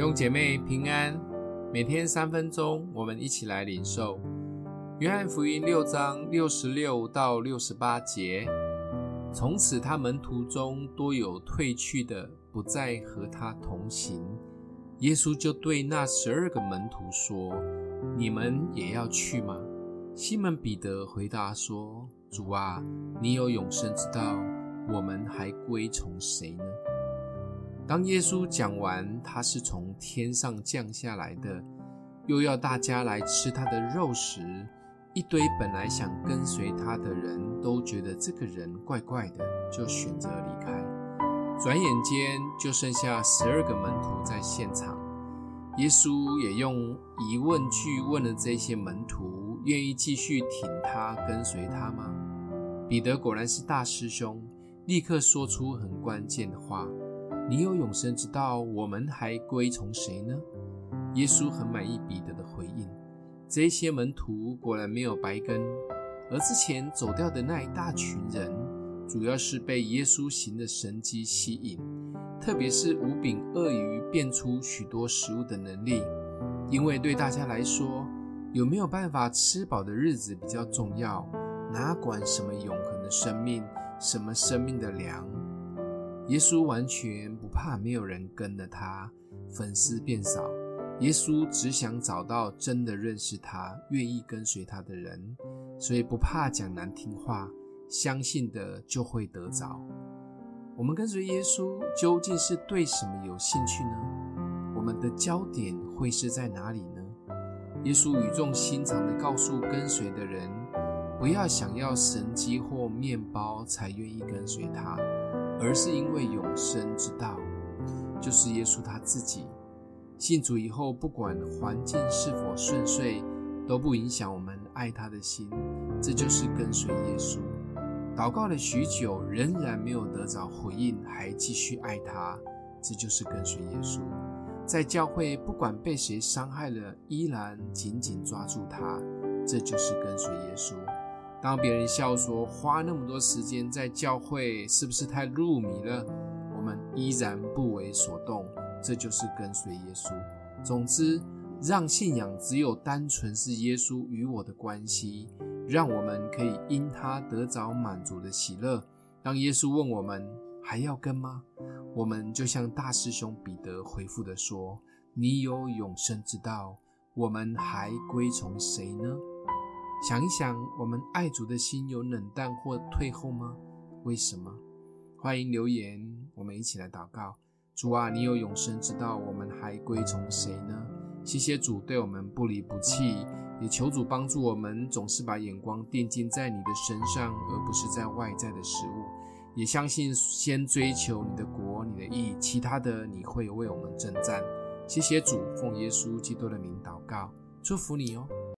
弟兄姐妹平安，每天三分钟，我们一起来领受约翰福音六章六十六到六十八节。从此，他门徒中多有退去的，不再和他同行。耶稣就对那十二个门徒说：“你们也要去吗？”西门彼得回答说：“主啊，你有永生之道，我们还归从谁呢？”当耶稣讲完他是从天上降下来的，又要大家来吃他的肉时，一堆本来想跟随他的人都觉得这个人怪怪的，就选择离开。转眼间就剩下十二个门徒在现场。耶稣也用疑问句问了这些门徒：愿意继续挺他跟随他吗？彼得果然是大师兄，立刻说出很关键的话。你有永生之道，我们还归从谁呢？耶稣很满意彼得的回应。这些门徒果然没有白跟，而之前走掉的那一大群人，主要是被耶稣行的神迹吸引，特别是五饼鳄鱼变出许多食物的能力。因为对大家来说，有没有办法吃饱的日子比较重要，哪管什么永恒的生命，什么生命的粮。耶稣完全不怕没有人跟了他，粉丝变少。耶稣只想找到真的认识他、愿意跟随他的人，所以不怕讲难听话，相信的就会得着。我们跟随耶稣究竟是对什么有兴趣呢？我们的焦点会是在哪里呢？耶稣语重心长地告诉跟随的人，不要想要神迹或面包才愿意跟随他。而是因为永生之道，就是耶稣他自己。信主以后，不管环境是否顺遂，都不影响我们爱他的心。这就是跟随耶稣。祷告了许久，仍然没有得着回应，还继续爱他，这就是跟随耶稣。在教会，不管被谁伤害了，依然紧紧抓住他，这就是跟随耶稣。当别人笑说，花那么多时间在教会是不是太入迷了？我们依然不为所动，这就是跟随耶稣。总之，让信仰只有单纯是耶稣与我的关系，让我们可以因他得着满足的喜乐。当耶稣问我们还要跟吗？我们就像大师兄彼得回复的说：“你有永生之道，我们还归从谁呢？”想一想，我们爱主的心有冷淡或退后吗？为什么？欢迎留言，我们一起来祷告。主啊，你有永生之道，我们还归从谁呢？谢谢主对我们不离不弃，也求主帮助我们，总是把眼光定睛在你的身上，而不是在外在的事物。也相信先追求你的国、你的义，其他的你会为我们征战。谢谢主，奉耶稣基督的名祷告，祝福你哦。